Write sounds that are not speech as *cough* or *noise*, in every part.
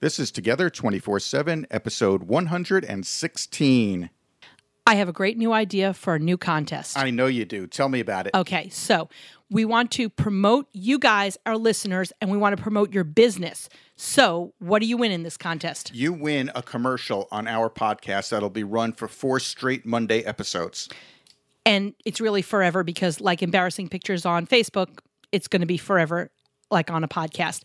This is Together 24 7, episode 116. I have a great new idea for a new contest. I know you do. Tell me about it. Okay, so we want to promote you guys, our listeners, and we want to promote your business. So, what do you win in this contest? You win a commercial on our podcast that'll be run for four straight Monday episodes. And it's really forever because, like embarrassing pictures on Facebook, it's going to be forever, like on a podcast.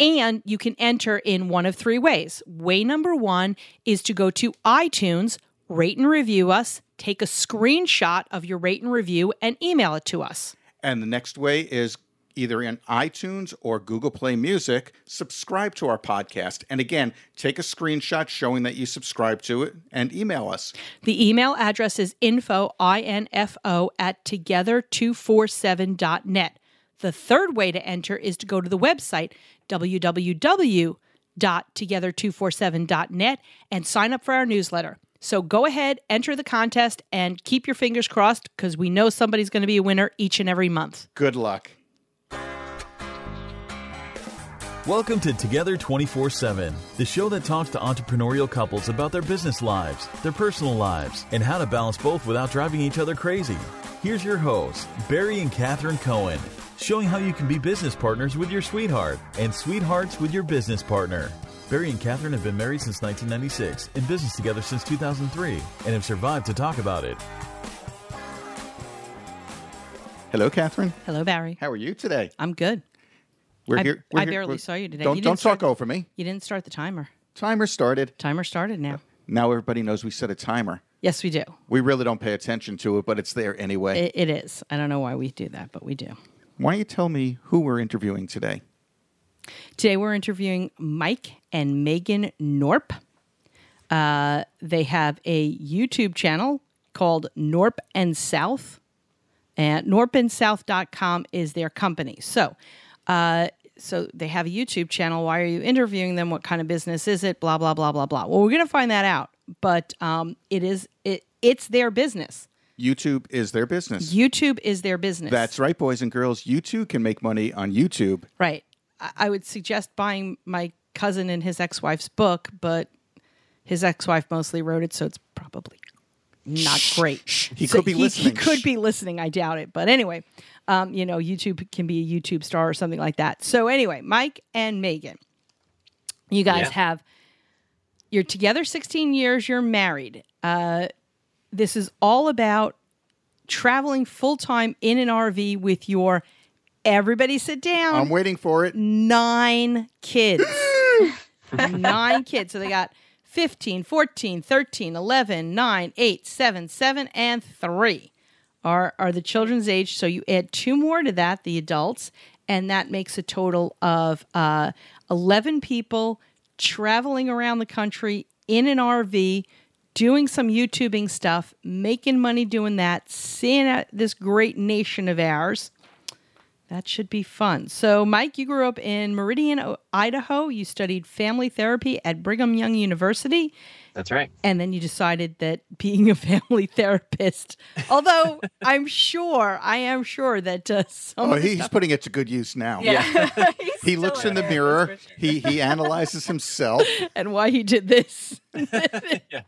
And you can enter in one of three ways. Way number one is to go to iTunes, rate and review us, take a screenshot of your rate and review, and email it to us. And the next way is either in iTunes or Google Play Music, subscribe to our podcast. And again, take a screenshot showing that you subscribe to it and email us. The email address is info, I-N-F-O, at together247.net. The third way to enter is to go to the website, www.together247.net, and sign up for our newsletter. So go ahead, enter the contest, and keep your fingers crossed because we know somebody's going to be a winner each and every month. Good luck. Welcome to Together 24 7, the show that talks to entrepreneurial couples about their business lives, their personal lives, and how to balance both without driving each other crazy. Here's your hosts, Barry and Catherine Cohen, showing how you can be business partners with your sweetheart and sweethearts with your business partner. Barry and Catherine have been married since 1996, in business together since 2003, and have survived to talk about it. Hello, Catherine. Hello, Barry. How are you today? I'm good. We're I- here. we're I here- barely we're- saw you today. Don't You don't start talk over me. You didn't start the timer. Timer started. Timer started now. Uh, now everybody knows we set a timer. Yes, we do. We really don't pay attention to it, but it's there anyway. It, it is. I don't know why we do that, but we do. Why don't you tell me who we're interviewing today? Today we're interviewing Mike and Megan Norp. Uh, they have a YouTube channel called Norp and South. And norpandsouth.com is their company. So, uh, so they have a YouTube channel. Why are you interviewing them? What kind of business is it? Blah blah blah blah blah. Well, we're going to find that out. But um, it is it it's their business. YouTube is their business. YouTube is their business. That's right, boys and girls. You too can make money on YouTube. Right. I, I would suggest buying my cousin and his ex wife's book, but his ex wife mostly wrote it, so it's probably not great. He So could be he, listening. He could Shh. be listening. I doubt it. But anyway, um, you know, YouTube can be a YouTube star or something like that. So anyway, Mike and Megan, you guys Yeah. have you're together 16 years. You're married. Uh, this is all about traveling full time in an RV with your. Everybody sit down I'm waiting for it. nine kids. *laughs* nine kids. So they got 15, 14, 13, 11, 9, 8, 7, 7, and 3 are, are the children's age. So you add two more to that, the adults, and that makes a total of uh, 11 people traveling around the country in an RV. Doing some YouTubing stuff, making money doing that, seeing uh, this great nation of ours. That should be fun. So, Mike, you grew up in Meridian, Idaho. You studied family therapy at Brigham Young University. That's right. And then you decided that being a *laughs* family therapist, although *laughs* I'm sure, I am sure that uh, some. Oh, he's stuff- putting it to good use now. Yeah. *laughs* He looks in the mirror. He he analyzes himself. and why he did this. *laughs* yeah.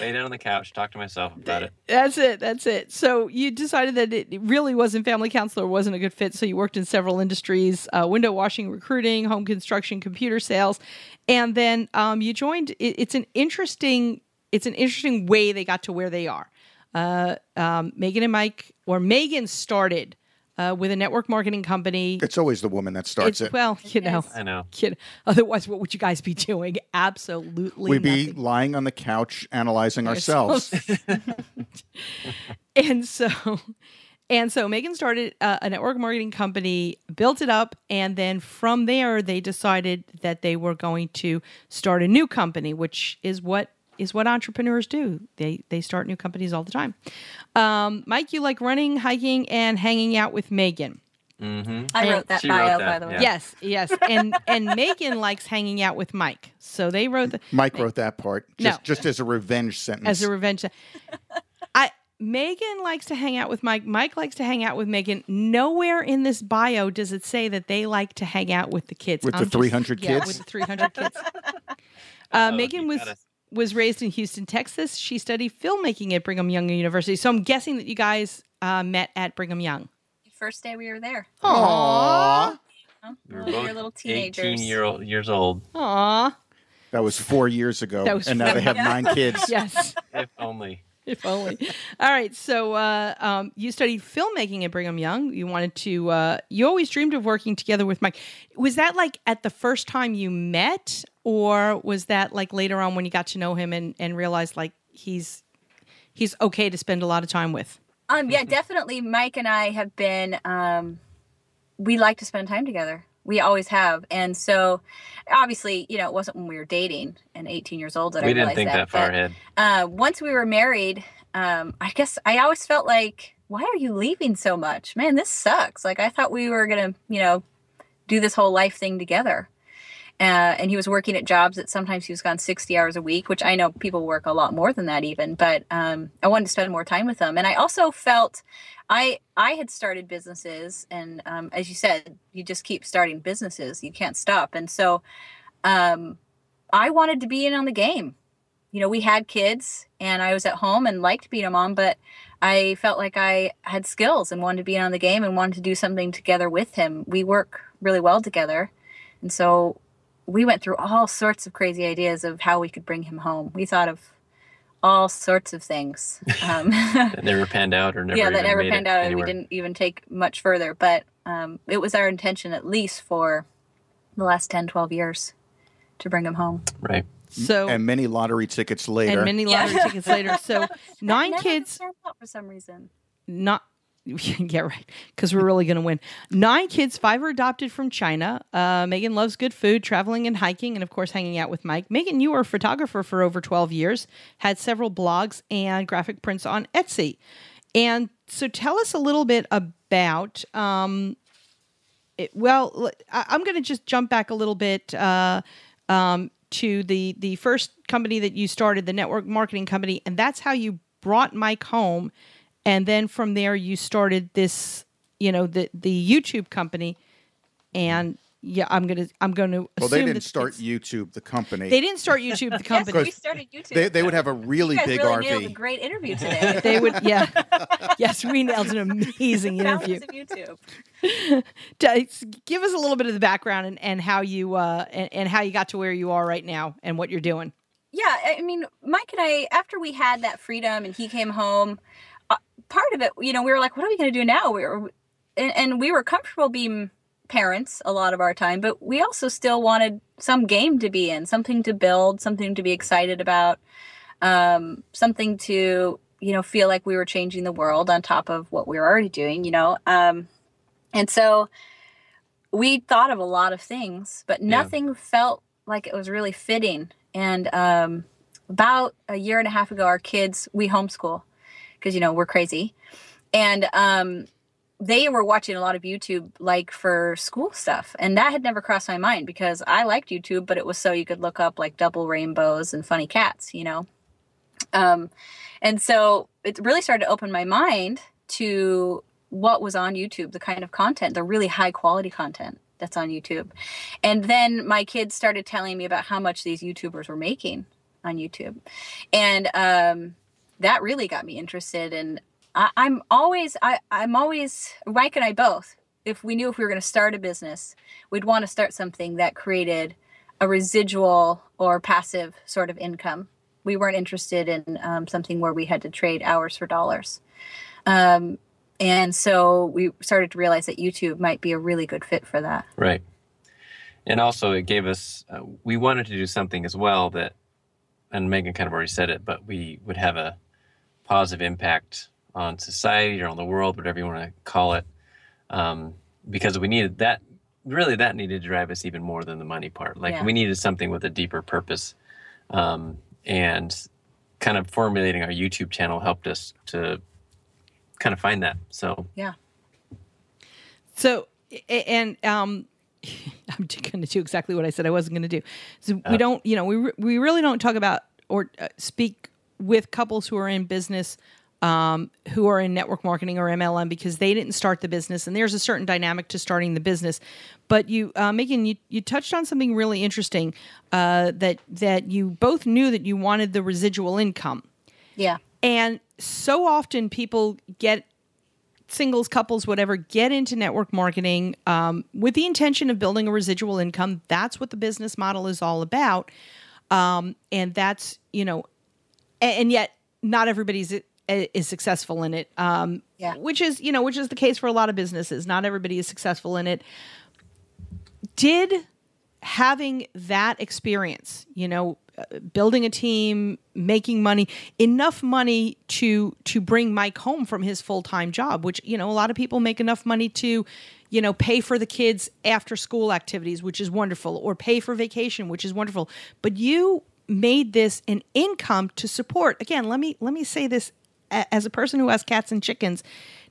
Lay down on the couch, talk to myself about it. That's it. That's it. So you decided that it really wasn't family counselor, wasn't a good fit. So you worked in several industries: uh, window washing, recruiting, home construction, computer sales, and then um, you joined. It, it's an interesting. It's an interesting way they got to where they are. Uh, um, Megan and Mike, or Megan started uh, with a network marketing company. It's always the woman that starts It's it. well, you know, I know. kid. Otherwise, what would you guys be doing? Absolutely We'd be lying on the couch analyzing ourselves. *laughs* *laughs* and so and so megan started uh, a network marketing company built it up and then from there they decided that they were going to start a new company which is what is what entrepreneurs do they they start new companies all the time um, mike you like running hiking and hanging out with megan I wrote that She wrote bio, that, by the way. yeah. yes yes and *laughs* and megan likes hanging out with mike so they wrote the Mike wrote that part just No. just as a revenge sentence. as a revenge. I Megan likes to hang out with Mike. Mike likes to hang out with Megan. Nowhere in this bio does it say that they like to hang out with the kids. With the I'm just- 300 yeah, kids? with the 300 kids. *laughs* Uh, Oh, Megan was gotta- was raised in Houston, Texas. She studied filmmaking at Brigham Young University. So I'm guessing that you guys uh, met at Brigham Young. First day we were there. Aww. We were We were both little teenagers. 18 year old, years old, Aw. That was four years ago, That was and now they have nine kids. Yes. if only. *laughs* if only. All right. So uh, um, you studied filmmaking at Brigham Young. You wanted to. Uh, you always dreamed of working together with Mike. Was that like at the first time you met, or was that like later on when you got to know him and and realized like he's he's okay to spend a lot of time with? Um, yeah, definitely. Mike and I have been. Um, we like to spend time together. We always have, and so obviously, you know, it wasn't when we were dating and 18 years old that I didn't realized think that, far but, ahead. Uh, once we were married, um, I guess I always felt like, why are you leaving so much, man? This sucks. Like I thought we were gonna, you know, do this whole life thing together. Uh, and he was working at jobs that sometimes he was gone 60 hours a week, which I know people work a lot more than that even, but um, I wanted to spend more time with him. And I also felt I I had started businesses, and um, as you said, you just keep starting businesses. You can't stop. And so um, I wanted to be in on the game. You know, we had kids, and I was at home and liked being a mom, but I felt like I had skills and wanted to be in on the game and wanted to do something together with him. We work really well together, and so we went through all sorts of crazy ideas of how we could bring him home. We thought of all sorts of things. Um, *laughs* That never panned out or never yeah, that even never made panned it out, and we didn't even take much further. But um, it was our intention, at least for the last 10, 12 years, to bring him home. Right. So And many lottery tickets later. and many lottery Yeah. tickets later. So *laughs* nine kids. for some reason. not *laughs* yeah right. Because we're really going to win. Nine kids five are adopted from china. Uh, megan loves good food traveling and hiking and of course hanging out with mike. Megan you were a photographer for over 12 years had several blogs and graphic prints on etsy. And so tell us a little bit about um, it, well I, am going to just jump back a little bit uh, um, to the the first company that you started the network marketing company and that's how you brought mike home and then from there you started this you know the the youtube company and yeah i'm gonna i'm gonna well, they didn't that start YouTube, the company. they didn't start youtube the *laughs* Yes, company we started YouTube. They, they would have a really you guys big really nailed a RV. great interview *laughs* today. they would yeah yes we nailed an amazing interview Founders of YouTube. *laughs* Give us a little bit of the background and, and how you uh and, and how you got to where you are right now and what you're doing yeah i mean mike and i after we had that freedom and he came home part of it you know we were like what are we going to do now we were and, and we were comfortable being parents a lot of our time but we also still wanted some game to be in something to build something to be excited about um, something to you know feel like we were changing the world on top of what we were already doing you know um, and so we thought of a lot of things but Yeah. nothing felt like it was really fitting and um, about a year and a half ago our kids we homeschool because you know we're crazy and um, they were watching a lot of youtube like for school stuff and that had never crossed my mind because i liked youtube but it was so you could look up like double rainbows and funny cats you know um, and so it really started to open my mind to what was on YouTube, the kind of content, the really high quality content that's on YouTube. And then my kids started telling me about how much these YouTubers were making on YouTube. And um, that really got me interested. And I, I'm always, I, I'm always, Mike and I both, if we knew if we were going to start a business, we'd want to start something that created a residual or passive sort of income. We weren't interested in um, something where we had to trade hours for dollars. Um, and so we started to realize that YouTube might be a really good fit for that. Right. And also, it gave us, uh, we wanted to do something as well that, and Megan kind of already said it, but we would have a positive impact on society or on the world, whatever you want to call it. Um, because we needed that, really, that needed to drive us even more than the money part. Like, Yeah. we needed something with a deeper purpose. Um, and kind of formulating our YouTube channel helped us to kind of find that. So, Yeah. So, and um, *laughs* I'm going to do exactly what I said I wasn't going to do. So we don't, you know, we re- we really don't talk about or uh, speak with couples who are in business um, who are in network marketing or MLM because they didn't start the business, and there's a certain dynamic to starting the business. But you, uh, Megan, you, you touched on something really interesting uh, that that you both knew that you wanted the residual income, Yeah. and so often people get singles, couples, whatever, get into network marketing um, with the intention of building a residual income. That's what the business model is all about, um, and that's you know, and, and yet not everybody's uh, is successful in it. Um, Yeah. which is you know which is the case for a lot of businesses. Not everybody is successful in it. Did having that experience, you know, uh, building a team, making money, enough money to to bring Mike home from his full-time job, which, you know, a lot of people make enough money to, you know, pay for the kids after school activities, which is wonderful, or pay for vacation, which is wonderful. But you made this an income to support. Again, let me let me say this as a person who has cats and chickens,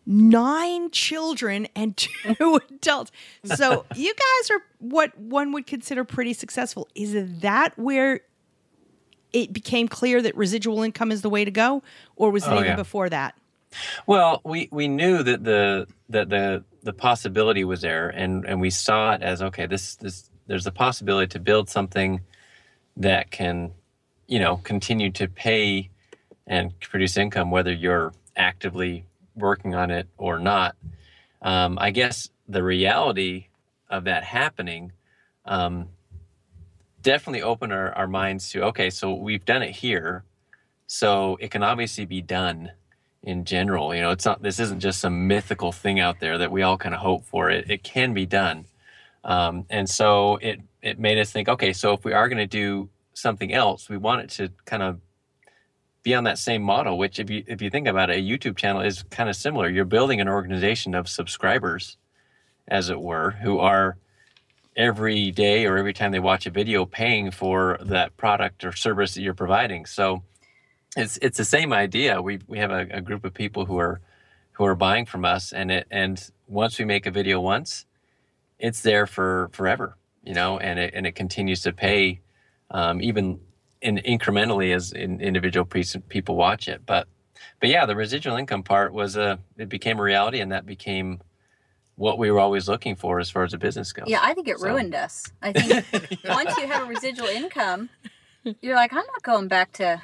nine children and *laughs* two adults. So *laughs* you guys are what one would consider pretty successful. Is that where it became clear that residual income is the way to go, or was it Oh, even yeah. before that? Well, we, we knew that the that the the possibility was there, and, and we saw it as okay. This this there's a possibility to build something that can, you know, continue to pay and produce income, whether you're actively working on it or not. Um, I guess the reality of that happening um, definitely opened our, our minds to okay, so we've done it here, so it can obviously be done in general. You know, it's not this isn't just some mythical thing out there that we all kind of hope for. It it can be done, um, and so it it made us think. Okay, so if we are going to do something else, we want it to kind of be on that same model. Which, if you if you think about it, a YouTube channel is kind of similar. You're building an organization of subscribers, as it were, who are every day or every time they watch a video paying for that product or service that you're providing. So it's it's the same idea. We we have a, a group of people who are who are buying from us, and it and once we make a video once, it's there for forever, you know, and it and it continues to pay, um, even in incrementally as in individual piece, people watch it. But but yeah, the residual income part was a it became a reality, and that became what we were always looking for as far as a business goes. Yeah, I think it So- ruined us. I *laughs* think once you have a residual income, you're like, I'm not going back to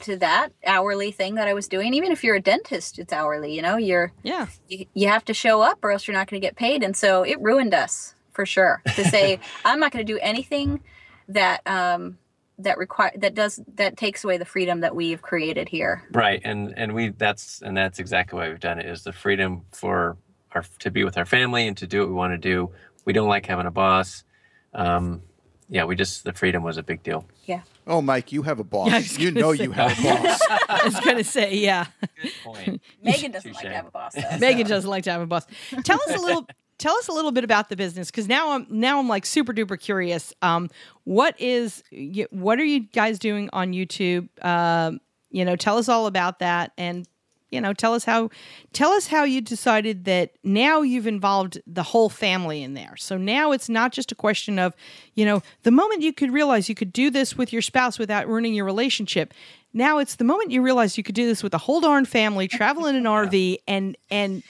to that hourly thing that I was doing. Even if you're a dentist, it's hourly. You know, you're Yeah. you, you have to show up, or else you're not going to get paid. And so it ruined us for sure. To say *laughs* I'm not going to do anything that um that require that does that takes away the freedom that we've created here. right and and we that's and that's exactly why we've done it is the freedom for our to be with our family and to do what we want to do we don't like having a boss um yeah we just the freedom was a big deal Yeah. Oh, Mike, you have a boss. *laughs* Yeah, you know say. you have a *laughs* boss. I was going to say, yeah. good point Megan doesn't like to have a boss. Though, Megan so. doesn't like to have a boss. Tell us a little. Tell us a little bit about the business because now I'm now I'm like super duper curious. Um, what is what are you guys doing on YouTube? Um, you know, tell us all about that, and you know, tell us how tell us how you decided that now you've involved the whole family in there. So now it's not just a question of, you know, the moment you could realize you could do this with your spouse without ruining your relationship. Now it's the moment you realize you could do this with a whole darn family, travel in an RV, and and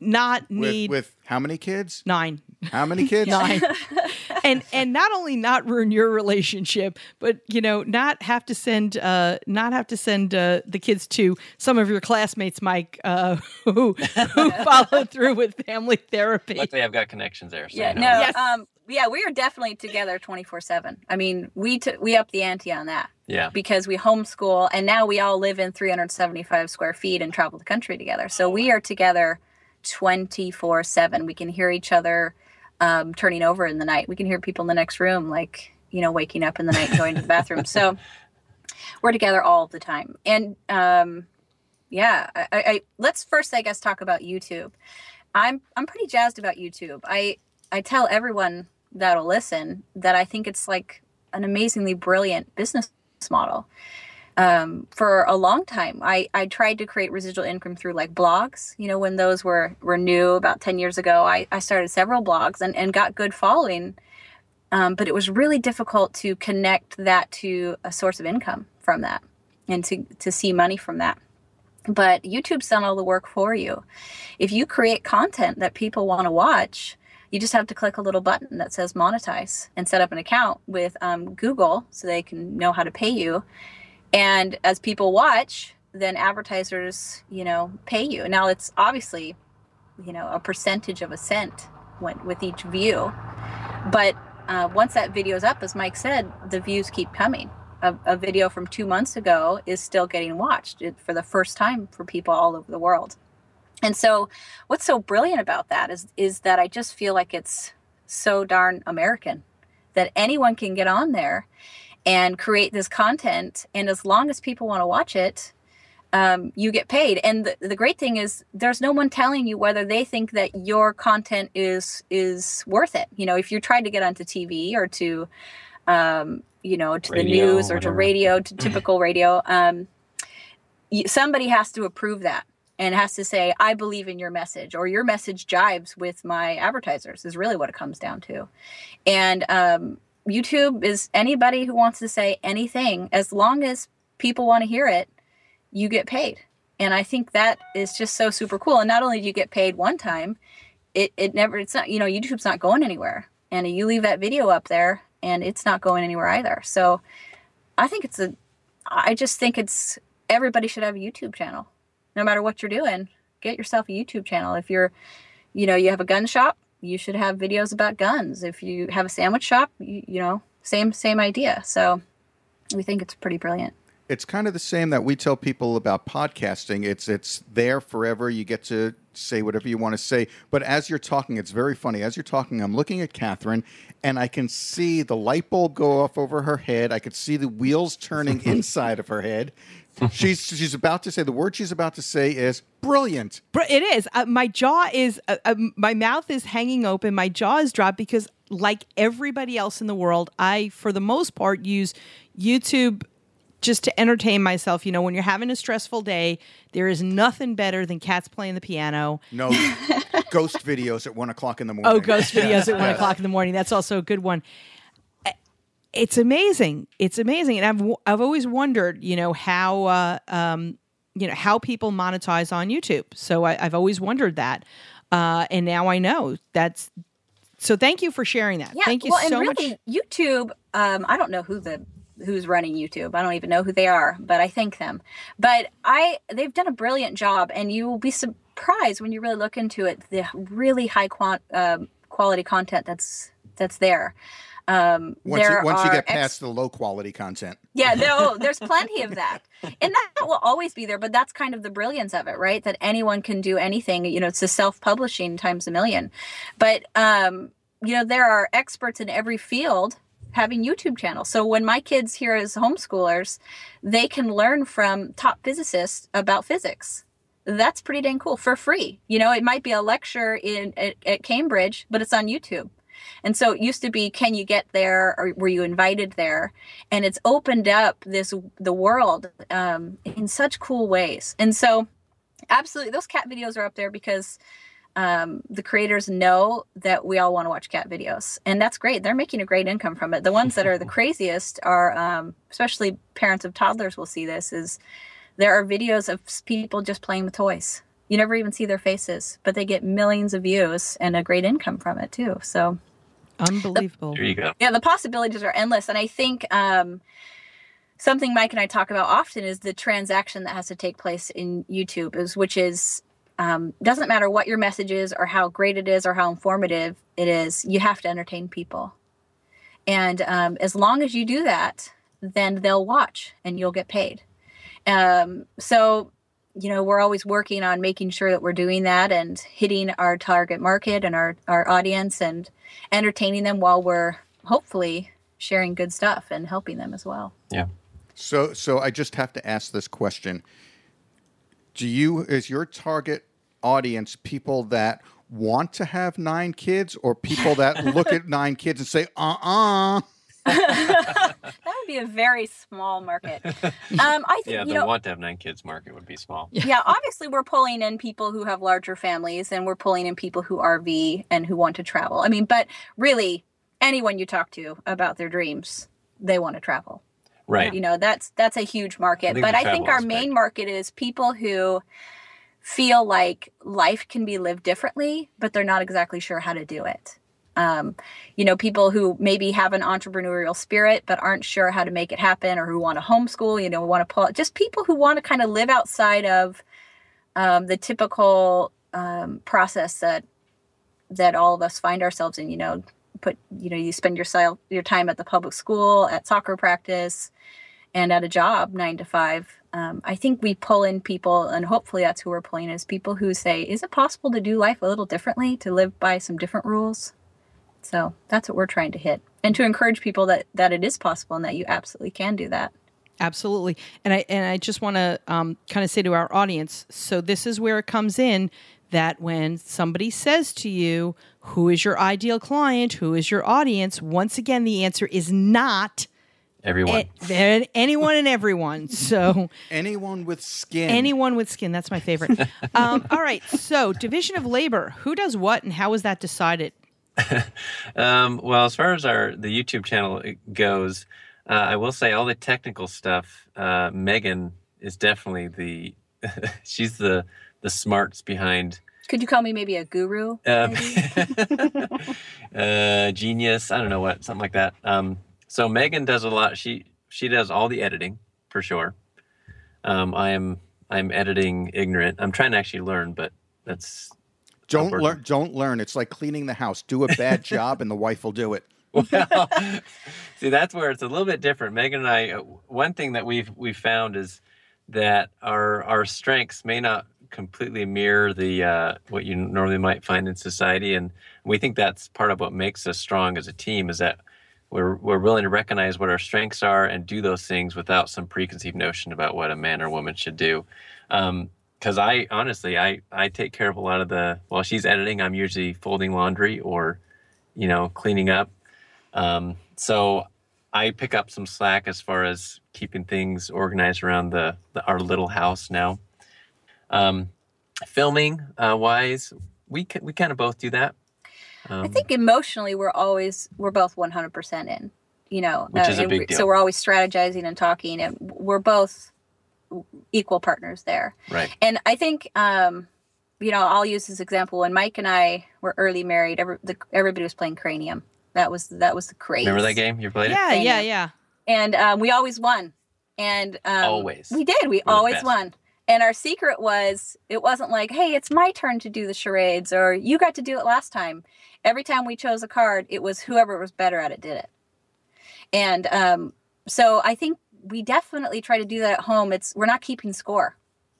not with, need with how many kids? nine How many kids? *laughs* nine *laughs* and and not only not ruin your relationship but you know not have to send uh not have to send uh the kids to some of your classmates mike uh *laughs* who who follow through with family therapy luckily i've got connections there so Yeah, you know. no, Yes. um, yeah, we are definitely together twenty four seven. I mean, we t- we up the ante on that yeah because we homeschool, and now we all live in three hundred seventy five square feet and travel the country together. So we are together twenty four seven. We can hear each other um, turning over in the night. We can hear people in the next room, like you know, waking up in the night, going to the bathroom. So *laughs* we're together all the time, and um, yeah, I, I let's first, I guess, talk about YouTube. I'm I'm pretty jazzed about YouTube. I I tell everyone that'll listen that I think it's like an amazingly brilliant business model. Um, for a long time, I, I tried to create residual income through like blogs. You know, when those were, were new about 10 years ago, I, I started several blogs and, and got good following. Um, but it was really difficult to connect that to a source of income from that and to, to see money from that. but YouTube's done all the work for you. If you create content that people want to watch, you just have to click a little button that says monetize and set up an account with um, Google so they can know how to pay you. And as people watch, then advertisers, you know, pay you. Now it's obviously, you know, a percentage of a cent with each view. But uh, once that video is up, as Mike said, the views keep coming. A, a, video from two months ago is still getting watched for the first time for people all over the world. And so, what's so brilliant about that is is that I just feel like it's so darn American that anyone can get on there and create this content, and as long as people want to watch it, um, you get paid. And the, the great thing is, there's no one telling you whether they think that your content is is worth it. You know, if you're trying to get onto TV or to, um, you know, to radio, the news or whatever. to radio, to *clears throat* typical radio, um, somebody has to approve that and has to say, I believe in your message, or your message jives with my advertisers, is really what it comes down to. And um, YouTube is anybody who wants to say anything, as long as people want to hear it, you get paid. And I think that is just so super cool. And not only do you get paid one time, it, it never, it's not, you know, YouTube's not going anywhere. And you leave that video up there and it's not going anywhere either. So I think it's a, I just think it's, everybody should have a YouTube channel no matter what you're doing, get yourself a YouTube channel. If you're, you know, you have a gun shop, you should have videos about guns. If you have a sandwich shop, you, you know, same same idea. So we think it's pretty brilliant. It's kind of the same that we tell people about podcasting. It's it's there forever. You get to say whatever you want to say. But as you're talking, it's very funny. As you're talking, I'm looking at Catherine, and I can see the light bulb go off over her head. I could see the wheels turning *laughs* inside of her head *laughs* she's she's about to say the word she's about to say is brilliant. It is. Uh, my jaw is uh, uh, my mouth is hanging open. My jaw is dropped because, like everybody else in the world, I for the most part use YouTube just to entertain myself. You know, when you're having a stressful day, there is nothing better than cats playing the piano. No ghost videos at one o'clock in the morning. Oh, ghost videos at one o'clock in the morning. That's also a good one it's amazing. It's amazing, and I've I've always wondered, you know, how uh, um, you know how people monetize on YouTube. So I, have always wondered that, uh, and now I know. That's so. Thank you for sharing that. Yeah, thank you well, so and really, much. YouTube. Um, I don't know who the who's running YouTube. I don't even know who they are, but I thank them. But I they've done a brilliant job, and you will be surprised when you really look into it. The really high quant, um, quality content that's that's there. Um, once you, once you get past ex- the low quality content. Yeah, *laughs* no, there's plenty of that. And that will always be there, but that's kind of the brilliance of it, right? That anyone can do anything. You know, it's a self publishing times a million. But, um, you know, there are experts in every field having YouTube channels. So when my kids here as homeschoolers, they can learn from top physicists about physics. That's pretty dang cool for free. You know, it might be a lecture in at, at Cambridge, but it's on YouTube. And so it used to be, can you get there or were you invited there? And it's opened up this, the world um, in such cool ways. And so absolutely, those cat videos are up there because um, the creators know that we all want to watch cat videos. And that's great. They're making a great income from it. The ones that are the *laughs* craziest are, um, especially parents of toddlers will see this, is there are videos of people just playing with toys. You never even see their faces, but they get millions of views and a great income from it too. So Unbelievable. The, there you go. Yeah, the possibilities are endless. And I think um, something Mike and I talk about often is the transaction that has to take place in YouTube, is which is um, doesn't matter what your message is or how great it is or how informative it is, you have to entertain people. And um, as long as you do that, then they'll watch and you'll get paid. Um, so you know we're always working on making sure that we're doing that and hitting our target market and our, our audience and entertaining them while we're hopefully sharing good stuff and helping them as well. Yeah. So so i just have to ask this question. Do you is your target audience people that want to have nine kids or people that look at *laughs* nine kids and say uh-uh *laughs* that would be a very small market. Um, I think yeah, the know, want to have nine kids market would be small. Yeah, obviously we're pulling in people who have larger families, and we're pulling in people who RV and who want to travel. I mean, but really, anyone you talk to about their dreams, they want to travel. Right. You know, that's that's a huge market. think but I think travel our main market is people who feel like life can be lived differently, but they're not exactly sure how to do it. Um, you know, people who maybe have an entrepreneurial spirit but aren't sure how to make it happen, or who want to homeschool. You know, want to pull just people who want to kind of live outside of um, the typical um, process that that all of us find ourselves in. You know, put you know you spend your sil- your time at the public school, at soccer practice, and at a job nine to five. Um, I think we pull in people, and hopefully that's who we're pulling is people who say, "Is it possible to do life a little differently? To live by some different rules?" So that's what we're trying to hit, and to encourage people that that it is possible and that you absolutely can do that. Absolutely. And I and I just want to um, kind of say to our audience, so this is where it comes in that when somebody says to you, "Who is your ideal client? Who is your audience?" Once again, the answer is not Everyone. a- anyone and everyone. *laughs* So Anyone with skin. anyone with skin. That's my favorite. *laughs* um, all right. So division of labor. Who does what, and how is that decided? *laughs* Um, well, as far as our the YouTube channel goes, uh, I will say all the technical stuff. Uh, Megan is definitely the *laughs* she's the the smarts behind Could you call me maybe a guru? um, *laughs* maybe? uh, genius. I don't know what something like that. Um, so Megan does a lot. She she does all the editing for sure. Um, I am I'm editing ignorant. I'm trying to actually learn, but that's Don't learn. Don't learn. It's like cleaning the house. Do a bad *laughs* job, and the wife will do it. well, *laughs* see, that's where it's a little bit different. Megan and I, uh, one thing that we've we've found is that our our strengths may not completely mirror the uh, what you normally might find in society, and we think that's part of what makes us strong as a team. Is that we're we're willing to recognize what our strengths are and do those things without some preconceived notion about what a man or woman should do. Because I honestly, I I take care of a lot of the while she's editing, I'm usually folding laundry or you know cleaning up. Um, so I pick up some slack as far as keeping things organized around the, the our little house now. Um, filming uh, wise, we we kind of both do that. Um, I think emotionally we're always we're both 100% in. You know, Which is a big deal. so we're always strategizing and talking, and we're both equal partners there. right. And I think, um, you know, I'll use this example. When Mike and I were early married, every, the, everybody was playing Cranium. That was that was the craze. Remember that game? You played Yeah, Thank yeah, yeah. and um, we always won. And um, Always. we did. We We're always won. And our secret was it wasn't like, hey, it's my turn to do the charades or you got to do it last time. Every time we chose a card, it was whoever was better at it did it. And um, so I think we definitely try to do that at home. It's we're not keeping score.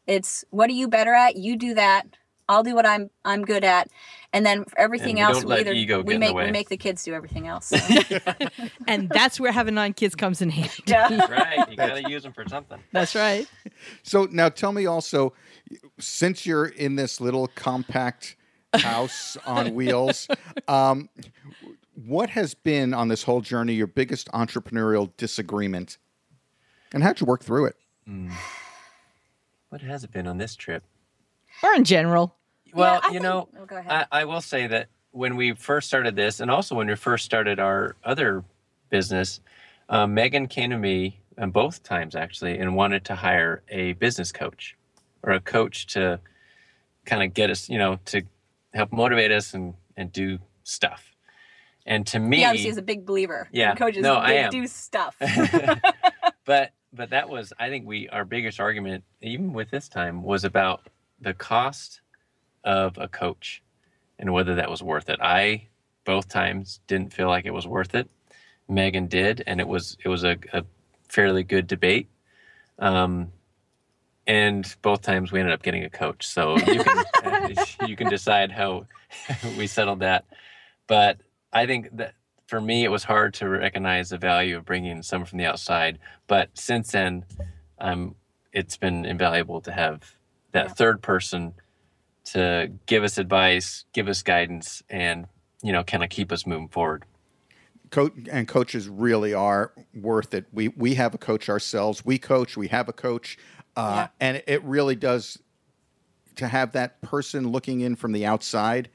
It's what are you better at? You do that. I'll do what I'm I'm good at, and then for everything we else we either we make we make the kids do everything else. *laughs* so. *laughs* And that's where having nine kids comes in handy. *laughs* yeah. right. You got to use them for something. That's right. So now tell me also, since you're in this little compact house on wheels, um, what has been on this whole journey your biggest entrepreneurial disagreement, and how'd you work through it? What has it been on this trip? Or in general. Well, Yeah, I you think- know, oh. I, I will say that when we first started this, and also when we first started our other business, um, Megan came to me, and both times actually, and wanted to hire a business coach or a coach to kind of get us, you know, to help motivate us and and do stuff. And to me, He obviously is a big believer. Yeah. coaches No, they I am. do stuff. *laughs* but but that was I think we our biggest argument even with this time was about the cost of a coach and whether that was worth it. I both times didn't feel like it was worth it. Megan did, and it was it was a, a fairly good debate. Um, and both times we ended up getting a coach, so you can *laughs* you can decide how *laughs* we settled that. But I think that for me, it was hard to recognize the value of bringing someone from the outside. But since then, um, it's been invaluable to have that Yeah. third person to give us advice, give us guidance, and you know, kind of keep us moving forward. Co- and coaches really are worth it. We we have a coach ourselves. We coach. We have a coach, uh, and it really does to have that person looking in from the outside.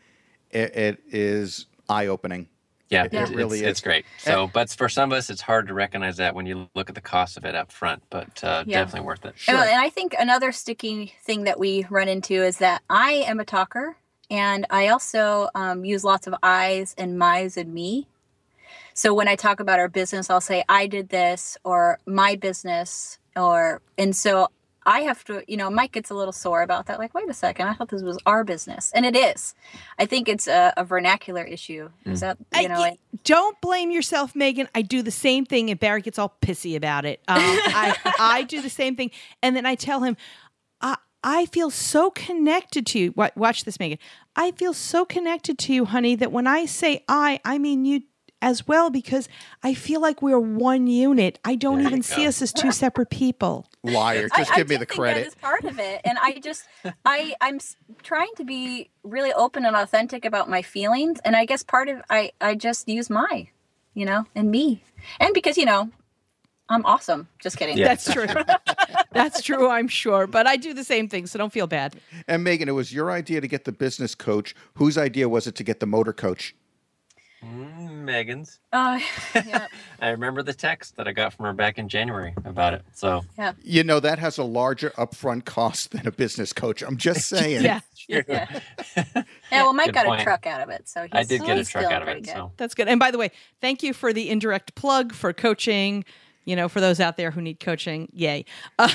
It, it is eye opening. Yeah, It- it, it really it's, it's great. So, but for some of us, it's hard to recognize that when you look at the cost of it up front. But uh, Yeah. definitely worth it. Sure. And, and I think another sticky thing that we run into is that I am a talker and I also um, use lots of I's and my's and me. So when I talk about our business, I'll say, I did this or my business. Or, and so I have to, you know, Mike gets a little sore about that. Like, wait a second, I thought this was our business. And it is. I think it's a, a vernacular issue. Is that, you know, y- it- don't blame yourself, Megan. I do the same thing, and Barry gets all pissy about it. Um, *laughs* I, I do the same thing, and then I tell him, I, I feel so connected to you. Watch this, Megan. I feel so connected to you, honey, that when I say I, I mean you as well, because I feel like we're one unit. I don't There even see us as two separate people. *laughs* Liar. Just I give me do the think credit. That is part of it, and I just *laughs* I I'm trying to be really open and authentic about my feelings, and I guess part of I I just use my, you know, and me, and because you know, I'm awesome. Just kidding. Yeah. That's true. *laughs* That's true, I'm sure. But I do the same thing, so don't feel bad. And Megan, it was your idea to get the business coach. Whose idea was it to get the motor coach? Mm, Megan's. Uh, *laughs* yeah. I remember the text that I got from her back in January about it. So Yeah. You know, that has a larger upfront cost than a business coach. I'm just *laughs* saying. Yeah. Yeah. *laughs* Yeah. Well, Mike Good got point. a truck out of it, so he's, I did get a truck out of pretty it. good. So That's good. And by the way, thank you for the indirect plug for coaching. You know, for those out there who need coaching, yay. Uh,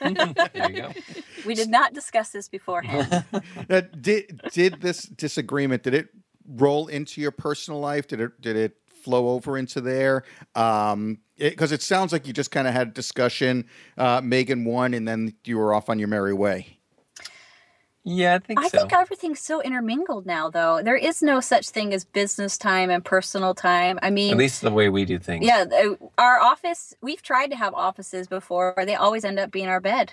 there you go. We did not discuss this beforehand. Uh, did did this disagreement did it roll into your personal life? Did it did it flow over into there? Um, because it, sounds like you just kind of had a discussion. Uh, Megan won, and then you were off on your merry way. Yeah, I think I so. think everything's so intermingled now, though. There is no such thing as business time and personal time. I mean, At least the way we do things. Yeah, our office, we've tried to have offices before they always end up being our bed.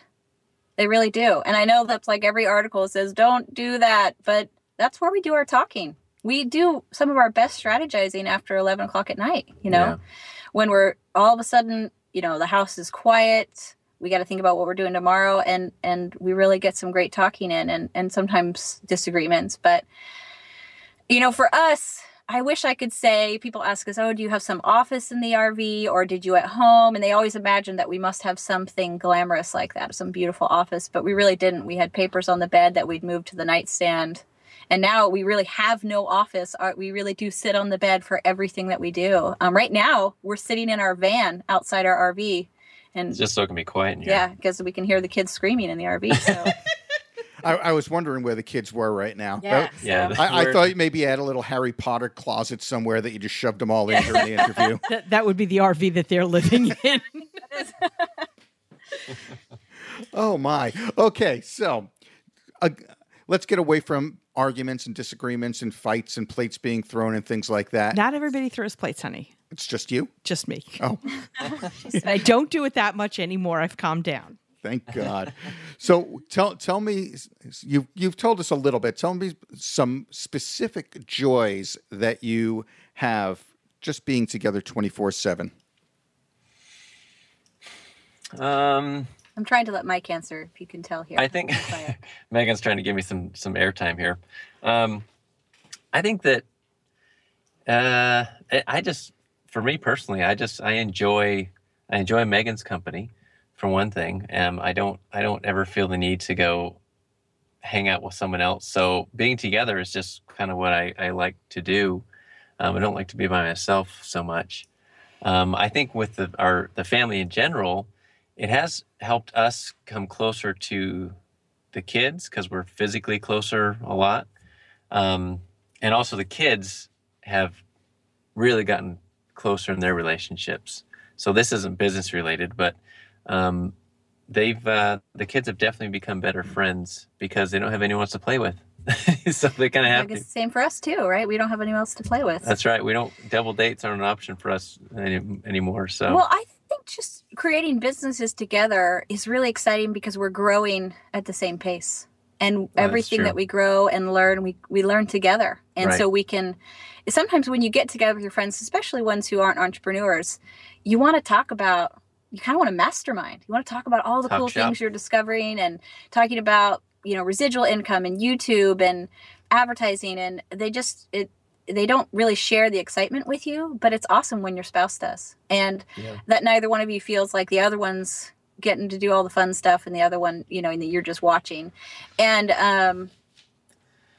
They really do. And I know that's like every article says, don't do that, but that's where we do our talking. We do some of our best strategizing after 11 o'clock at night, you know, Yeah. when we're all of a sudden, you know, the house is quiet. We got to think about what we're doing tomorrow, and and we really get some great talking in, and and sometimes disagreements. But you know, for us, I wish I could say people ask us, "Oh, do you have some office in the RV or did you at home?" And they always imagine that we must have something glamorous like that, some beautiful office, but we really didn't. We had papers on the bed that we'd moved to the nightstand. And now we really have no office. Uh, We really do sit on the bed for everything that we do. Um, right now, we're sitting in our van outside our RV, and Just so it can be quiet in here. yeah, because we can hear the kids screaming in the RV. So *laughs* I, I was wondering where the kids were right now. yeah, Yeah, I, I We're- thought maybe you had a little Harry Potter closet somewhere that you just shoved them all in during the interview. *laughs* that, that would be the RV that they're living in. *laughs* Oh my. Okay, so uh, let's get away from arguments and disagreements and fights and plates being thrown and things like that. Not everybody throws plates, honey. It's just you. Just me. Oh, *laughs* I don't do it that much anymore. I've calmed down. thank God. so tell tell me you you've told us a little bit. Tell me some specific joys that you have just being together 24/7. Um, I'm trying to let Mike answer, if you can tell here. I think *laughs* Megan's trying to give me some some airtime here. Um, I think that uh, I- just, for me personally, I just I enjoy I enjoy Megan's company for one thing. Um, I don't I don't ever feel the need to go hang out with someone else. So being together is just kind of what I, I like to do. Um, I don't like to be by myself so much. Um, I think with the, our the family in general, it has helped us come closer to the kids because we're physically closer a lot, um, and also the kids have really gotten closer in their relationships. So this isn't business related, but um, they've uh, the kids have definitely become better friends because they don't have anyone else to play with. *laughs* so they kind of I have to. same for us too, right? We don't have anyone else to play with. That's right. We don't double dates aren't an option for us any, anymore. So Well, I think just creating businesses together is really exciting because we're growing at the same pace. And everything that we grow and learn, we, we learn together. And Right. so we can, sometimes when you get together with your friends, especially ones who aren't entrepreneurs, you want to talk about, you kind of want to mastermind. You want to talk about all the Talk cool shop. things you're discovering and talking about, you know, residual income and YouTube and advertising. And they just, it, they don't really share the excitement with you, but it's awesome when your spouse does, and Yeah. that neither one of you feels like the other one's getting to do all the fun stuff, and the other one, you know, and that you're just watching, and um,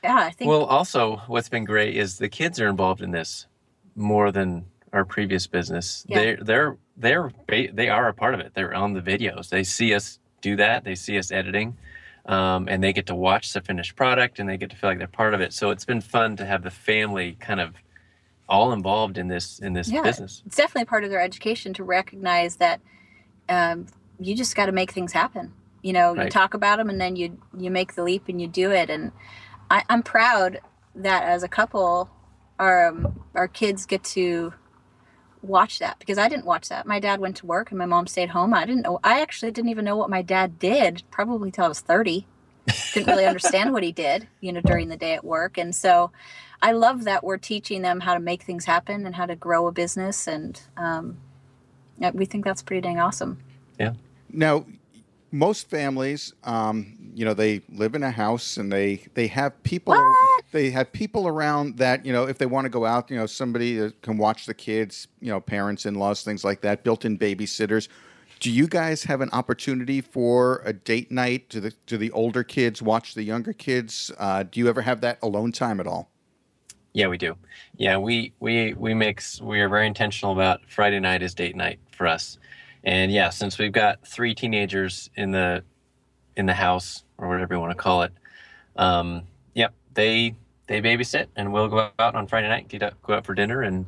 yeah, I think Well, also, what's been great is the kids are involved in this more than our previous business. Yeah. They're they're they're they are a part of it. They're on the videos. They see us do that. They see us editing, um, and they get to watch the finished product, and they get to feel like they're part of it. So it's been fun to have the family kind of all involved in this in this Yeah. business. it's definitely part of their education to recognize that um, you just got to make things happen. You know, you talk about them and then you you make the leap and you do it. And I, I'm proud that as a couple, our um, our kids get to watch that because I didn't watch that. My dad went to work and my mom stayed home. I didn't know. I actually didn't even know what my dad did probably till I was 30. didn't really understand what he did, you know, during the day at work. And so I love that we're teaching them how to make things happen and how to grow a business. And um, we think that's pretty dang awesome. Yeah. Now, most families, um, you know, they live in a house and they they have people. What? They have people around that you know, if they want to go out, you know, somebody can watch the kids, you know, parents, in laws, things like that, built-in babysitters. Do you guys have an opportunity for a date night? Do the do the older kids watch the younger kids? Uh, do you ever have that alone time at all? Yeah, we do. Yeah, we we we mix. We are very intentional about Friday night is date night for us, and yeah, since we've got three teenagers in the in the house or whatever you want to call it, um, yep, they they babysit, and we'll go out on Friday night, get out, go out for dinner and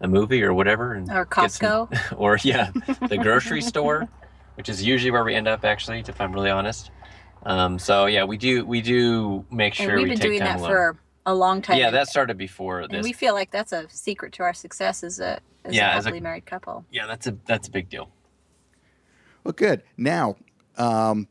a movie or whatever, and Or get some- Costco. *laughs* or yeah, *laughs* the grocery store, which is usually where we end up actually, if I'm really honest. Um, so yeah, we do we do make and sure we've we been take doing time that alone. for a long time. yeah, that started before and this. we feel like that's a secret to our success as a as Yeah, a as a- happily married couple. Yeah, that's a that's a big deal. Well, good. Now, um,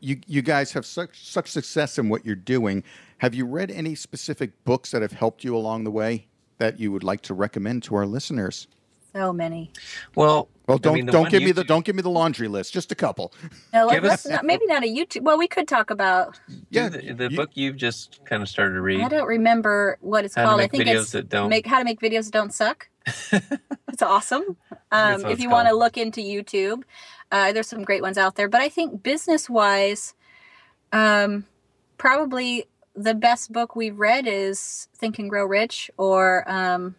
you you guys have such such success in what you're doing. Have you read any specific books that have helped you along the way that you would like to recommend to our listeners? So many. Well, Well, don't mean, don't one give me the do- don't give me the laundry list. Just a couple. Now, let, Give us us- not, maybe not a YouTube. Well, we could talk about. Yeah, the, the you- book you've just kind of started to read. I don't remember what it's How to called. I think videos it's that don't- make how to make videos that don't suck. *laughs* it's awesome. Um, if you want to look into YouTube, uh, there's some great ones out there. But I think business wise, um, probably the best book we've read is Think and Grow Rich, or um,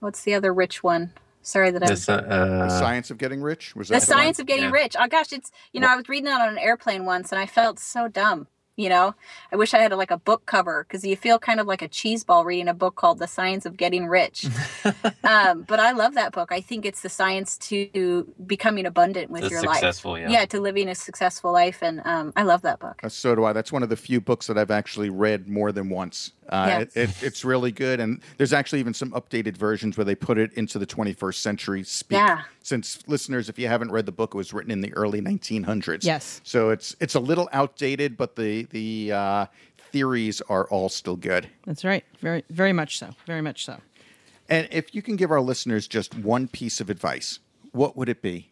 what's the other rich one? Sorry that I'm uh, the uh, science of getting rich was the that one? science of getting Yeah. rich. Oh gosh, it's you know I was reading that on an airplane once and I felt so dumb. You know, I wish I had a, like a book cover because you feel kind of like a cheese ball reading a book called The Science of Getting Rich. *laughs* um, but I love that book. I think it's the science to becoming abundant with the your successful, life. yeah. to living a successful life, and um, I love that book. Uh, so do I. That's one of the few books that I've actually read more than once. Uh, Yes. it, it, it's really good, and there's actually even some updated versions where they put it into the 21st century speak. Yeah. Since listeners, if you haven't read the book, it was written in the early 1900s. Yes. So it's it's a little outdated, but the the uh, theories are all still good. That's right. Very, very much so. Very much so. And if you can give our listeners just one piece of advice, what would it be?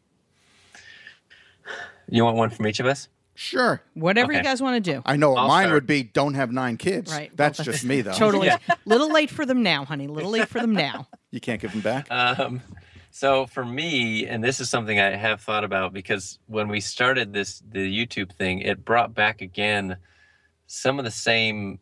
You want one from each of us? Sure. Whatever you guys want to do. I know I'll mine start. would be don't have nine kids. Right. That's Well, just me, though. Totally. *laughs* Yeah. Little late for them now, honey. Little late for them now. You can't give them back. Um, so for me, and this is something I have thought about because when we started this the YouTube thing, it brought back again some of the same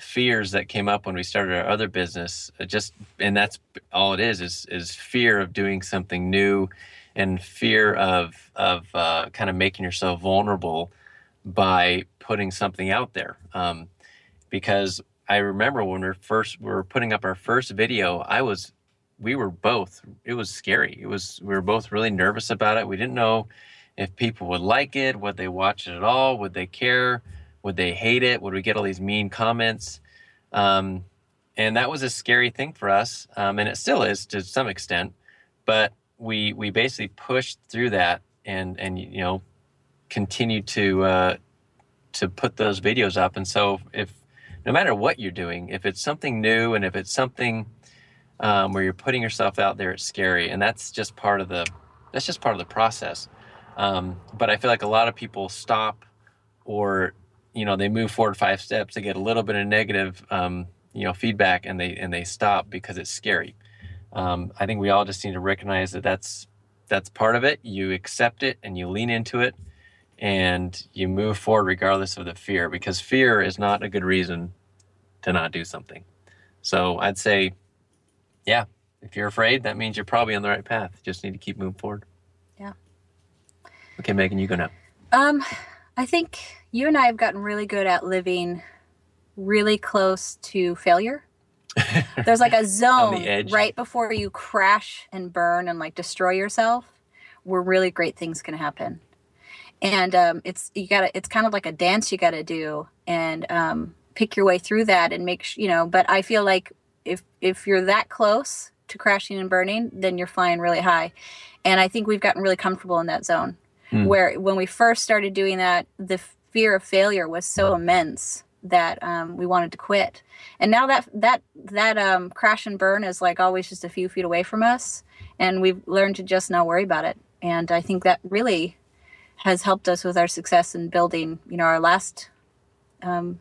fears that came up when we started our other business. It just and that's all it is is is fear of doing something new and fear of of uh, kind of making yourself vulnerable by putting something out there. Um, because I remember when we first we were putting up our first video, I was we were both it was scary. It was we were both really nervous about it. We didn't know if people would like it, would they watch it at all, would they care, would they hate it, would we get all these mean comments? Um, and that was a scary thing for us, um, and it still is to some extent. But we we basically pushed through that and and you know continued to uh, to put those videos up. And so if no matter what you're doing, if it's something new and if it's something um, where you're putting yourself out there, it's scary, and that's just part of the that's just part of the process. Um, but I feel like a lot of people stop or you know they move forward five steps, they get a little bit of negative um, you know feedback, and they and they stop because it's scary. Um, I think we all just need to recognize that that's that's part of it. You accept it and you lean into it, and you move forward regardless of the fear, because fear is not a good reason to not do something. So I'd say, yeah, if you're afraid, that means you're probably on the right path. You just need to keep moving forward. Yeah. Okay, Megan, you go now. Um, I think you and I have gotten really good at living really close to failure. *laughs* There's like a zone right before you crash and burn and like destroy yourself where really great things can happen. And um, it's you gotta it's kind of like a dance you gotta do and um, pick your way through that and make sh- you know. But I feel like if if you're that close to crashing and burning, then you're flying really high. And I think we've gotten really comfortable in that zone where when we first started doing that, the fear of failure was so immense that um, we wanted to quit. And now that that that um, crash and burn is like always just a few feet away from us, and we've learned to just not worry about it. And I think that really has helped us with our success in building, you know, our last um,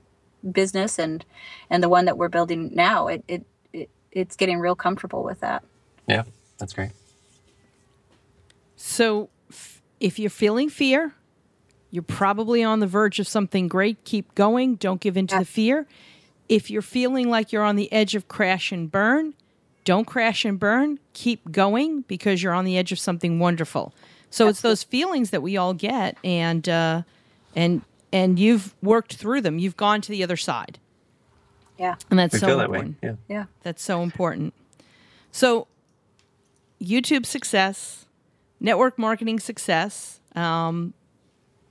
business and and the one that we're building now. It it it's getting real comfortable with that. Yeah, that's great. So, f- if you're feeling fear, you're probably on the verge of something great. Keep going. Don't give in to Yeah. the fear. If you're feeling like you're on the edge of crash and burn, don't crash and burn. Keep going because you're on the edge of something wonderful. So it's those feelings that we all get, and uh, and and you've worked through them. You've gone to the other side, Yeah. and that's We so feel that important. way. Yeah. Yeah. That's so important. So, YouTube success, network marketing success. Um,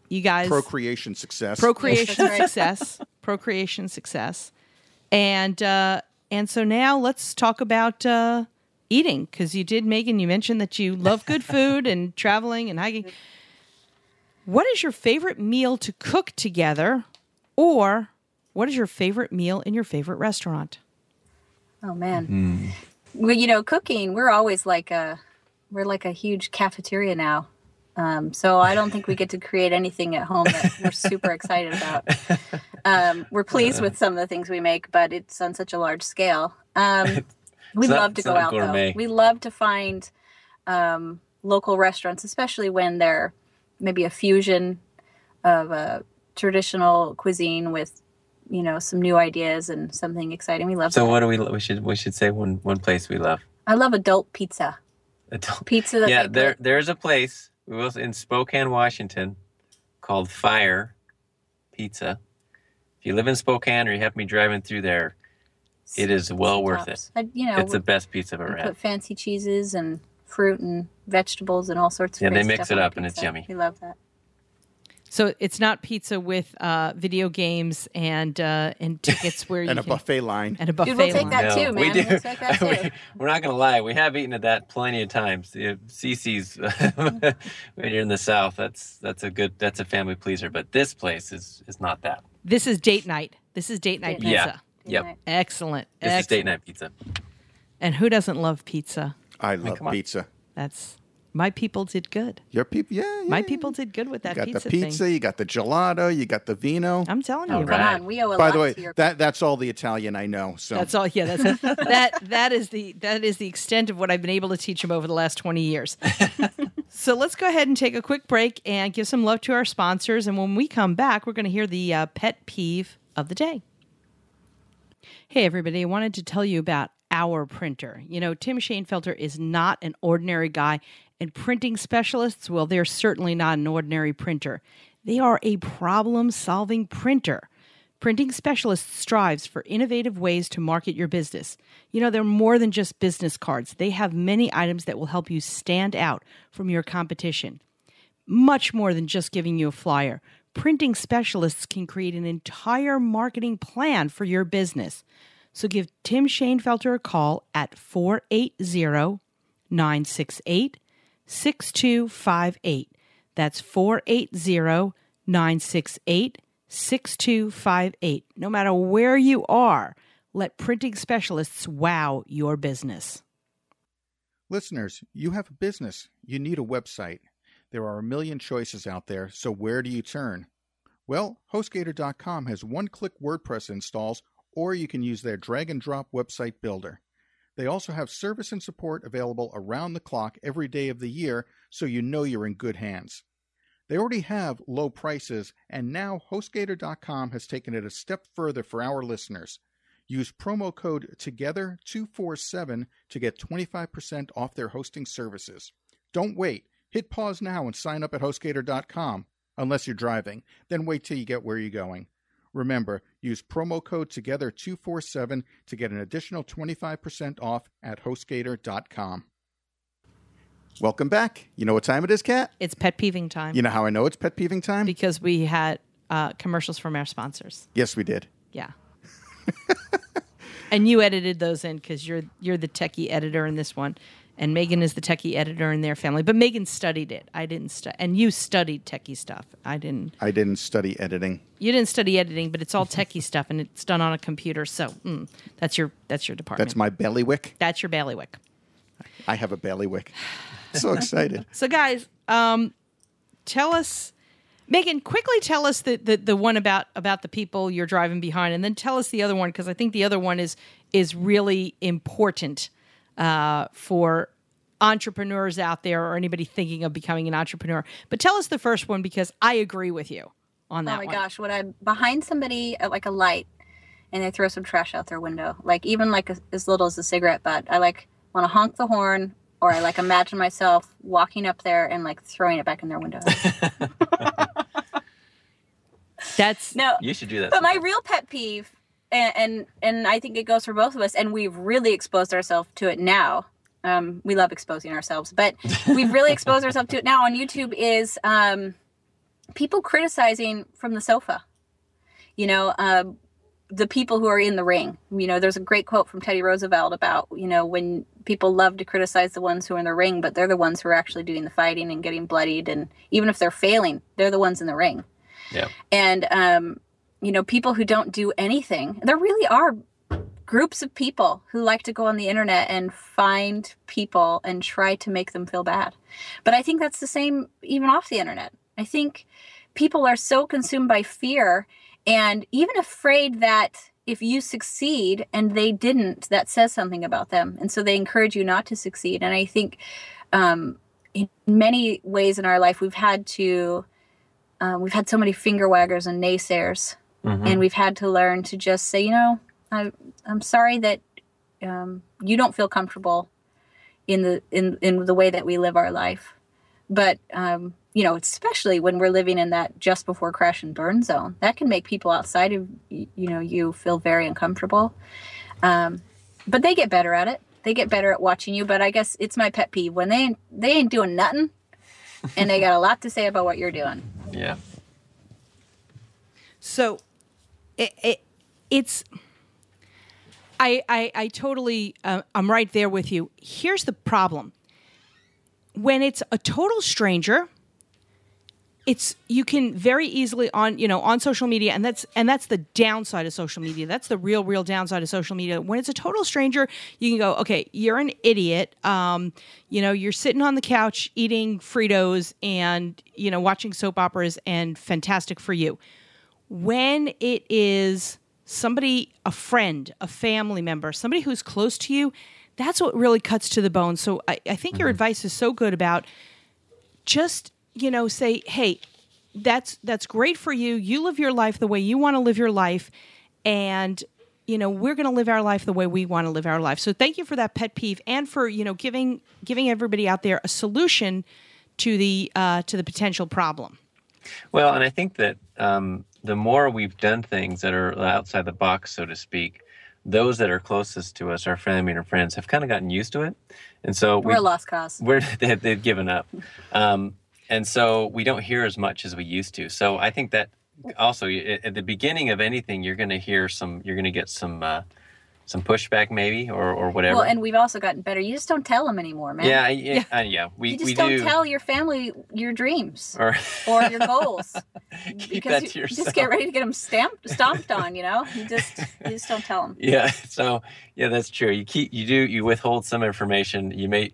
you guys, Procreation success. procreation right. success, *laughs* procreation success, and uh, and so now let's talk about uh, eating because you did, Megan. You mentioned that you love good *laughs* food and traveling and hiking. What is your favorite meal to cook together, or what is your favorite meal in your favorite restaurant? Oh man. Well, you know, cooking, we're always like a we're like a huge cafeteria now. Um, so I don't think we get to create anything at home that we're super excited about. Um, we're pleased with some of the things we make, but it's on such a large scale. Um, *laughs* we It's not- love to go out gourmet. though. We love to find um, local restaurants, especially when they're maybe a fusion of a traditional cuisine with you know some new ideas and something exciting. We love So that. what do we? We should we should say one one place we love. I love adult pizza. Adult- Pizza yeah, there put- there's a place we will in Spokane, Washington, called Fire Pizza. If you live in Spokane or you happen to be driving through there, it is well worth it. I, you know, It's the best pizza I've ever put fancy cheeses and fruit and vegetables and all sorts of Yeah, they mix it up and it's yummy. We love that. So it's not pizza with uh, video games and uh, and tickets where *laughs* you and a can, buffet line. and a buffet. Dude, we'll take line. that too, we man. do. We'll take that *laughs* too. We- We're not going to lie. We have eaten at that plenty of times. The CiCi's *laughs* when you're in the South, that's that's a good that's a family pleaser. But this place is is not that. This is date night. This is date night Date pizza. Yeah. Date Yep. night. Excellent. This is Excellent. date night pizza. And who doesn't love pizza? I love come on. pizza. That's my people did good. Your people, yeah, yeah. My people did good with that pizza. You got pizza, the pizza, thing. you got the gelato, you got the vino. I'm telling you. All Come on, we owe a By lot the way, to your that that's all the Italian I know. So That's all. Yeah, that's *laughs* *laughs* that. That is the that is the extent of what I've been able to teach them over the last twenty years. *laughs* so let's go ahead and take a quick break and give some love to our sponsors. And when we come back, we're going to hear the uh, pet peeve of the day. Hey, everybody! I wanted to tell you about our printer. You know, Tim Shanefelter is not an ordinary guy, and printing specialists, well, they're certainly not an ordinary printer. They are a problem solving printer. Printing Specialists strives for innovative ways to market your business. You know, they're more than just business cards, they have many items that will help you stand out from your competition. Much more than just giving you a flyer. Printing Specialists can create an entire marketing plan for your business. So give Tim Shanefelter a call at 480 968 6258. That's 480 968 6258. No matter where you are, let printing specialists wow your business. Listeners, you have a business. You need a website. There are a million choices out there, so where do you turn? Well, HostGator.com has one click WordPress installs, or you can use their drag and drop website builder. They also have service and support available around the clock every day of the year, so you know you're in good hands. They already have low prices, and now HostGator.com has taken it a step further for our listeners. Use promo code TOGETHER247 to get 25% off their hosting services. Don't wait. Hit pause now and sign up at HostGator.com, unless you're driving. Then wait till you get where you're going. Remember, use promo code TOGETHER247 to get an additional 25% off at HostGator.com. Welcome back. You know what time it is, Kat? It's pet peeving time You know how I know it's pet peeving time? because we had uh, commercials from our sponsors. yes, we did. Yeah. *laughs* and you edited those in because you're you're the techie editor in this one, and Megan is the techie editor in their family. But Megan studied it. I didn't study, and you studied techie stuff. I didn't. I didn't study editing. You didn't study editing, but it's all techie *laughs* stuff, and it's done on a computer. So mm, that's your that's your department. That's my bailiwick. that's your bailiwick. I have a bailiwick. *laughs* So excited. So, guys, um, tell us, Megan, quickly tell us the, the the one about about the people you're driving behind, and then tell us the other one because I think the other one is is really important uh, for entrepreneurs out there or anybody thinking of becoming an entrepreneur. But tell us the first one because I agree with you on that oh my one. gosh, when I'm behind somebody at like a light and they throw some trash out their window, like even like a, as little as a cigarette butt, I like want to honk the horn or I like imagine myself walking up there and like throwing it back in their window. *laughs* That's no, You should do that. but my real pet peeve, and, and and I think it goes for both of us, and we've really exposed ourselves to it now. Um, we love exposing ourselves, but we've really exposed ourselves to it now on YouTube. Is um, people criticizing from the sofa? You know, um, the people who are in the ring. You know, there's a great quote from Teddy Roosevelt about you know when people love to criticize the ones who are in the ring, but they're the ones who are actually doing the fighting and getting bloodied, and even if they're failing, they're the ones in the ring yeah. and um, you know people who don't do anything. There really are groups of people who like to go on the internet and find people and try to make them feel bad. But i think that's the same even off the internet. I think people are so consumed by fear and even afraid that if you succeed and they didn't that says something about them. And so they encourage you not to succeed. And i think um, in many ways in our life we've had to um, we've had so many finger waggers and naysayers, and we've had to learn to just say, you know, I, I'm sorry that um, you don't feel comfortable in the in in the way that we live our life, but um, you know, especially when we're living in that just before crash and burn zone, that can make people outside of you know you feel very uncomfortable. Um, but they get better at it. They get better at watching you. But I guess it's my pet peeve when they they ain't doing nothing, and they got a lot to say about what you're doing. Yeah. So it, it it's I I, I totally uh, I'm right there with you. Here's the problem. When it's a total stranger, it's you can very easily on you know on social media and that's and that's the downside of social media that's the real real downside of social media when it's a total stranger you can go okay you're an idiot um, you know you're sitting on the couch eating fritos and you know watching soap operas and fantastic for you when it is somebody, a friend, a family member, somebody who's close to you, that's what really cuts to the bone. So I, I think your advice is so good about just, you know, say, hey, that's that's great for you. You live your life the way you want to live your life. And you know we're going to live our life the way we want to live our life so thank you for that pet peeve and for you know giving giving everybody out there a solution to the uh, to the potential problem Well, and I think that um, the more we've done things that are outside the box, so to speak, those that are closest to us, our family and our friends, have kind of gotten used to it, and so We're a lost cause. *laughs* we're they, they've given up, um, and so we don't hear as much as we used to. So I think that also at the beginning of anything, you're going to hear some, you're going to get some uh, some pushback maybe or or whatever. Well, and we've also gotten better. You just don't tell them anymore, man. yeah, yeah, yeah. yeah. We You just we don't do. tell your family your dreams or or your goals *laughs* keep because that you to yourself. just get ready to get them stamped, stomped on. You know, you just you just don't tell them. *laughs* Yeah. So yeah, that's true. You keep you do you withhold some information. You may.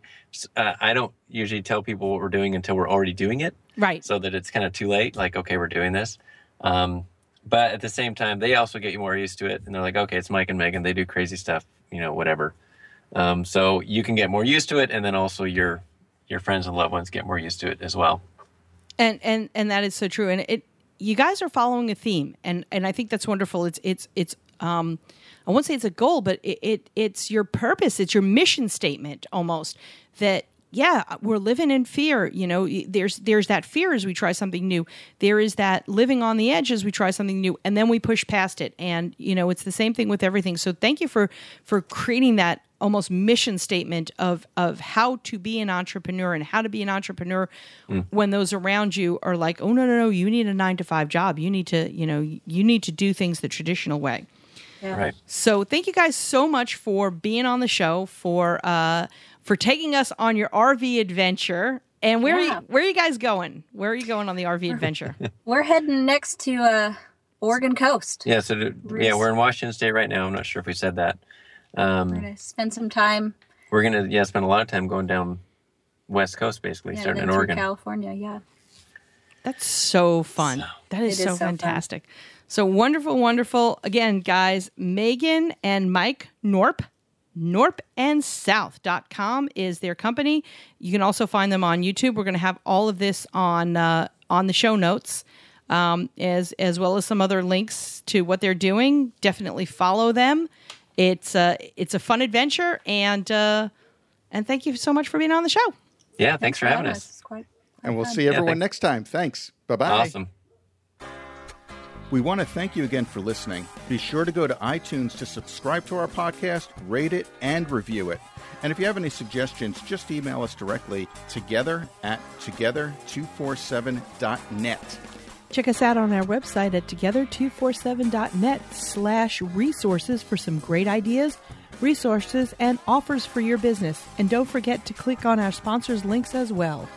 Uh, I don't usually tell people what we're doing until we're already doing it, right so that it's kind of too late. Like, okay, we're doing this. Um, but at the same time, they also get you more used to it, and they're like, okay, it's Mike and Megan. They do crazy stuff, you know, whatever. Um, so you can get more used to it, and then also your your friends and loved ones get more used to it as well. and and and that is so true and it you guys are following a theme and and i think that's wonderful it's it's it's um i won't say it's a goal but it, it it's your purpose it's your mission statement almost that yeah we're living in fear you know there's there's that fear as we try something new. There is that living on the edge as we try something new and then we push past it. And you know it's the same thing with everything. So thank you for for creating that almost mission statement of of how to be an entrepreneur and how to be an entrepreneur when those around you are like oh no no no you need a 9 to 5 job. You need to you know you need to do things the traditional way. Yeah. Right. so thank you guys so much for being on the show for uh for taking us on your RV adventure and where are you, where are you guys going where are you going on the RV adventure *laughs* We're heading next to uh, Oregon coast. Yeah. So to, yeah, we're in Washington State right now. I'm not sure if we said that. We're Um, gonna spend some time we're gonna yeah spend a lot of time going down West Coast, basically yeah, starting in Oregon. California. Yeah. That's so fun. So- that is, It is so, so fun. fantastic. So wonderful, wonderful. Again, guys, Megan and Mike Norp, norpandsouth.com is their company. You can also find them on YouTube. We're going to have all of this on uh, on the show notes. Um, as as well as some other links to what they're doing. Definitely follow them. It's uh, it's a fun adventure, and uh, and thank you so much for being on the show. Yeah. Thanks, for having us. It's quite, quite And we'll fun. see everyone thanks. next time. Thanks. Bye bye. Awesome. We want to thank you again for listening. Be sure to go to iTunes to subscribe to our podcast, rate it, and review it. And if you have any suggestions, just email us directly together at together247.net. Check us out on our website at together247.net slash resources for some great ideas, resources, and offers for your business. And don't forget to click on our sponsors' links as well.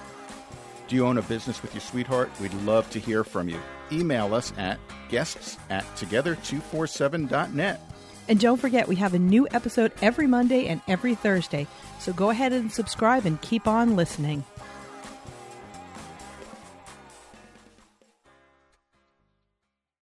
Do you own a business with your sweetheart? We'd love to hear from you. Email us at guests at together247.net. And don't forget, we have a new episode every Monday and every Thursday. So go ahead and subscribe and keep on listening.